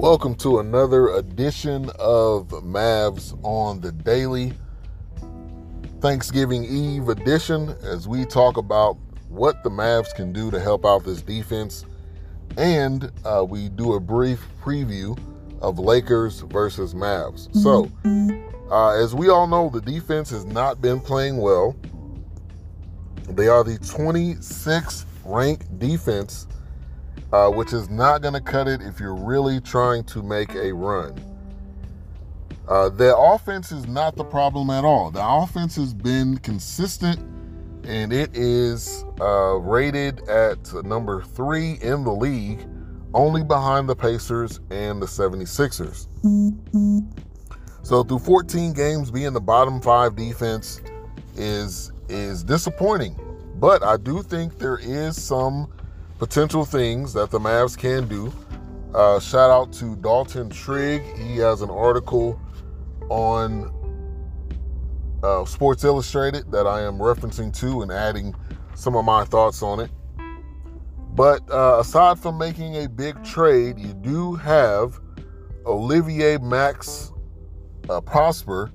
Welcome to another edition of Mavs on the Daily Thanksgiving Eve edition as we talk about what the Mavs can do to help out this defense. And uh, we do a brief preview of Lakers versus Mavs. So, uh, as we all know, the defense has not been playing well. They are the 26th ranked defense uh, which is not going to cut it if you're really trying to make a run. Uh, the offense is not the problem at all. The offense has been consistent and it is uh, rated at number three in the league, only behind the Pacers and the 76ers. So through 14 games, being the bottom five defense is is disappointing. But I do think there is some potential things that the Mavs can do. Uh, shout out to Dalton Trigg. He has an article on uh, Sports Illustrated that I am referencing to and adding some of my thoughts on it. But uh, aside from making a big trade, you do have Olivier Max uh, Prosper,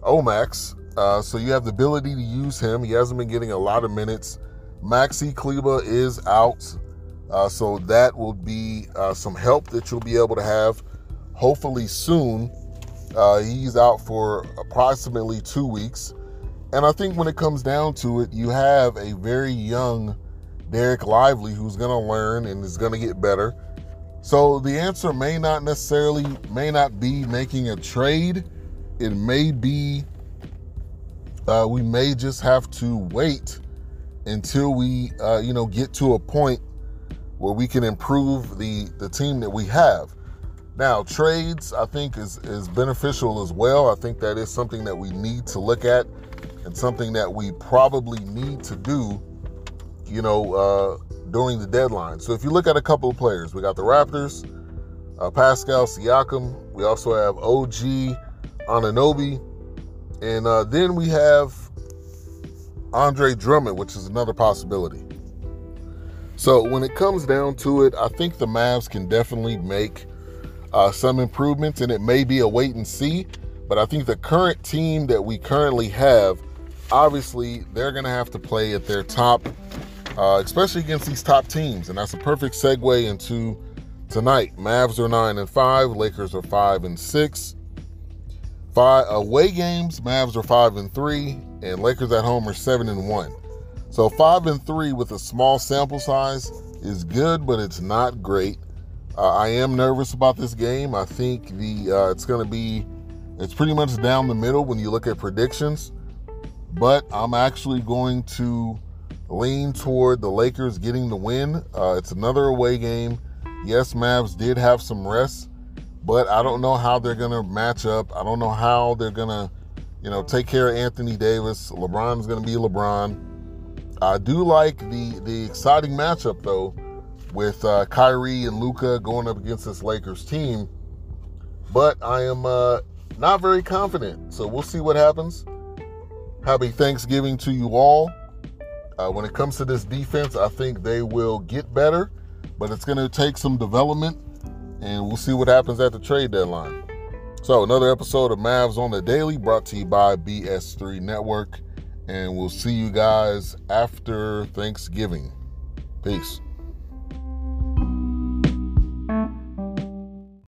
Omax. Uh, so you have the ability to use him. He hasn't been getting a lot of minutes Maxi Kleber is out. Uh, so that will be uh, some help that you'll be able to have hopefully soon. Uh, he's out for approximately two weeks. And I think when it comes down to it, you have a very young Dereck Lively who's going to learn and is going to get better. So the answer may not necessarily, may not be making a trade. It may be, uh, we may just have to wait until we, uh, you know, get to a point where we can improve the the team that we have. Now, trades I think is is beneficial as well. I think that is something that we need to look at and something that we probably need to do, you know, uh, during the deadline. So if you look at a couple of players, we got the Raptors, uh, Pascal Siakam. We also have OG Anunoby, and uh, then we have Andre Drummond, which is another possibility. So when it comes down to it, I think the Mavs can definitely make uh, some improvements, and it may be a wait and see. But I think the current team that we currently have, obviously, they're going to have to play at their top, uh, especially against these top teams, and that's a perfect segue into tonight. Mavs are nine and five, Lakers are five and six. Five away games, Mavs are five and three, and Lakers at home are seven and one. So five and three with a small sample size is good, but it's not great. Uh, I am nervous about this game. I think the uh, it's going to be it's pretty much down the middle when you look at predictions, but I'm actually going to lean toward the Lakers getting the win. Uh, it's another away game. Yes, Mavs did have some rest, but I don't know how they're going to match up. I don't know how they're going to, you know, take care of Anthony Davis. LeBron's going to be LeBron. I do like the the exciting matchup though, with uh, Kyrie and Luka going up against this Lakers team. But I am uh, not very confident. So we'll see what happens. Happy Thanksgiving to you all. Uh, when it comes to this defense, I think they will get better, but it's going to take some development and we'll see what happens at the trade deadline. So, another episode of Mavs on the Daily brought to you by BS3 Network, and we'll see you guys after Thanksgiving. Peace.